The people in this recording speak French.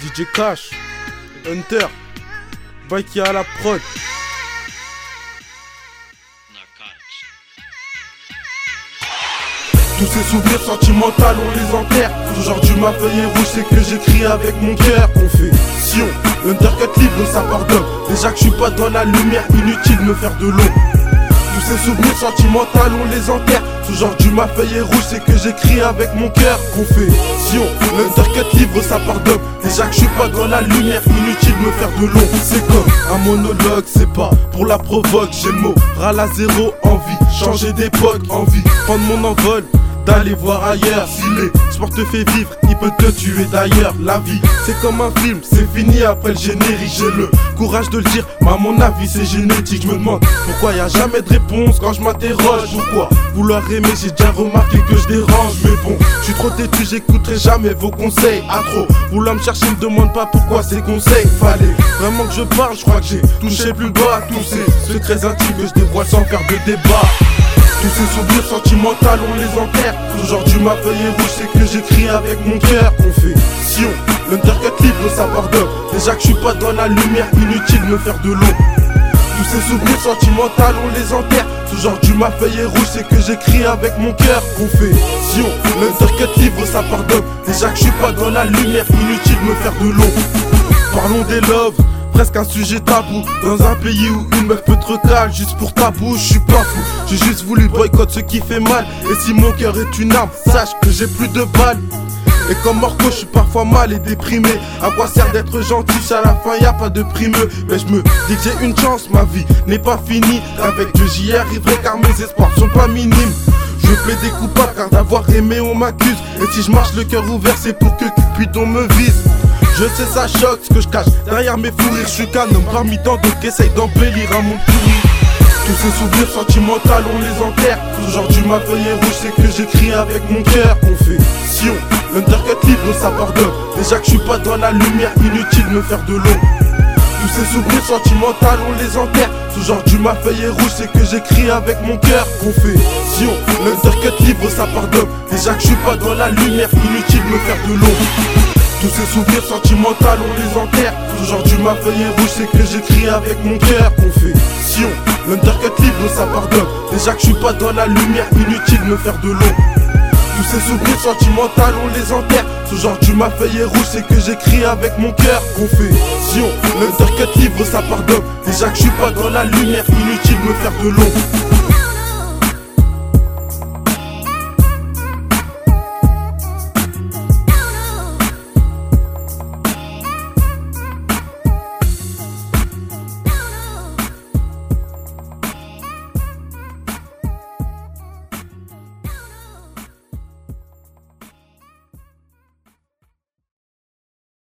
DJ Cash, Hunter, Baki à la prod. Tous ces souvenirs sentimentaux, on les enterre. Aujourd'hui, ma feuille rouge, c'est que j'écris avec mon cœur. On fait Sion, Undercut libre, ça pardonne. Déjà que je suis pas dans la lumière, inutile de me faire de l'eau. Tous ces souvenirs sentimentaux, on les enterre. Aujourd'hui, ma feuille est rouge, c'est que j'écris avec mon cœur. Qu'on fait Sion, Undercut libre, ça pardonne. Déjà que je suis pas dans la lumière, inutile de me faire de l'eau. C'est comme un monologue, c'est pas pour la provoque. J'ai le mot, ras la zéro, envie. Changer d'époque, envie. Prendre mon envol d'aller voir ailleurs. Si les sport te fait vivre, il peut te tuer d'ailleurs. La vie, c'est comme un film, c'est fini après le générique. J'ai le courage de le dire, mais à mon avis, c'est génétique. Je me demande pourquoi y a jamais de réponse quand je m'interroge. Pourquoi vouloir aimer, j'ai déjà remarqué que je dérange. Mais bon, je suis trop têtu, j'écouterai jamais vos conseils. À trop vouloir me chercher, me demande pas pourquoi ces conseils. Fallait vraiment que je parle, je crois que j'ai touché plus bas. Tous ces secrets intimes que je dévoile sans faire de débat. Tous ces souvenirs sentimentaux, on les enterre. Aujourd'hui, ma feuille rouge, c'est que j'écris avec mon cœur. On fait Sion, l'undercut libre, ça pardonne. Déjà que je suis pas dans la lumière, inutile me faire de l'eau. Tous ces souvenirs sentimentaux, on les enterre. Aujourd'hui, ma feuille rouge, c'est que j'écris avec mon cœur. On fait Sion, l'undercut libre, ça pardonne. Déjà que je suis pas dans la lumière, inutile me faire de l'eau. Parlons des loves presque un sujet tabou Dans un pays où une meuf peut te recaler juste pour ta bouche, je suis pas fou J'ai juste voulu boycott ce qui fait mal Et si mon cœur est une arme, sache que j'ai plus de balles et comme Marco, je suis parfois mal et déprimé. À quoi sert d'être gentil si à la fin y a pas de primeux? Mais je me dis que j'ai une chance, ma vie n'est pas finie. Avec Dieu j'y arriverai car mes espoirs sont pas minimes. Je plais des coupables car d'avoir aimé on m'accuse. Et si je marche le cœur ouvert, c'est pour que Cupidon me vise. Je sais ça choque ce que je cache derrière mes fous. Je suis qu'un homme parmi tant d'autres qui essayent d'embellir un monde pourri. Tous ces souvenirs sentimentaux, on les enterre. Aujourd'hui, ma feuille rouge, c'est que j'écris avec mon cœur. On fait Sion, l'undercut libre, ça pardonne. Déjà que je suis pas dans la lumière, inutile me faire de l'eau. Tous ces souvenirs sentimentaux, on les enterre. Aujourd'hui, ma feuille est rouge, c'est que j'écris avec mon cœur. On fait Sion, l'undercut libre, ça pardonne. Déjà que je suis pas dans la lumière, inutile de me faire de l'eau. Tous ces souvenirs sentimentaux, on les enterre. Aujourd'hui, ma feuille rouge, c'est que j'écris avec mon cœur. On fait Sion, l'undercut libre, ça pardonne. Déjà que je suis pas dans la lumière, inutile me faire de l'eau. Tous ces souvenirs sentimentaux, on les enterre. Aujourd'hui, ma feuille est rouge, c'est que j'écris avec mon cœur. On fait Sion, l'undercut libre, ça pardonne. Déjà que je suis pas dans la lumière, inutile me faire de l'eau.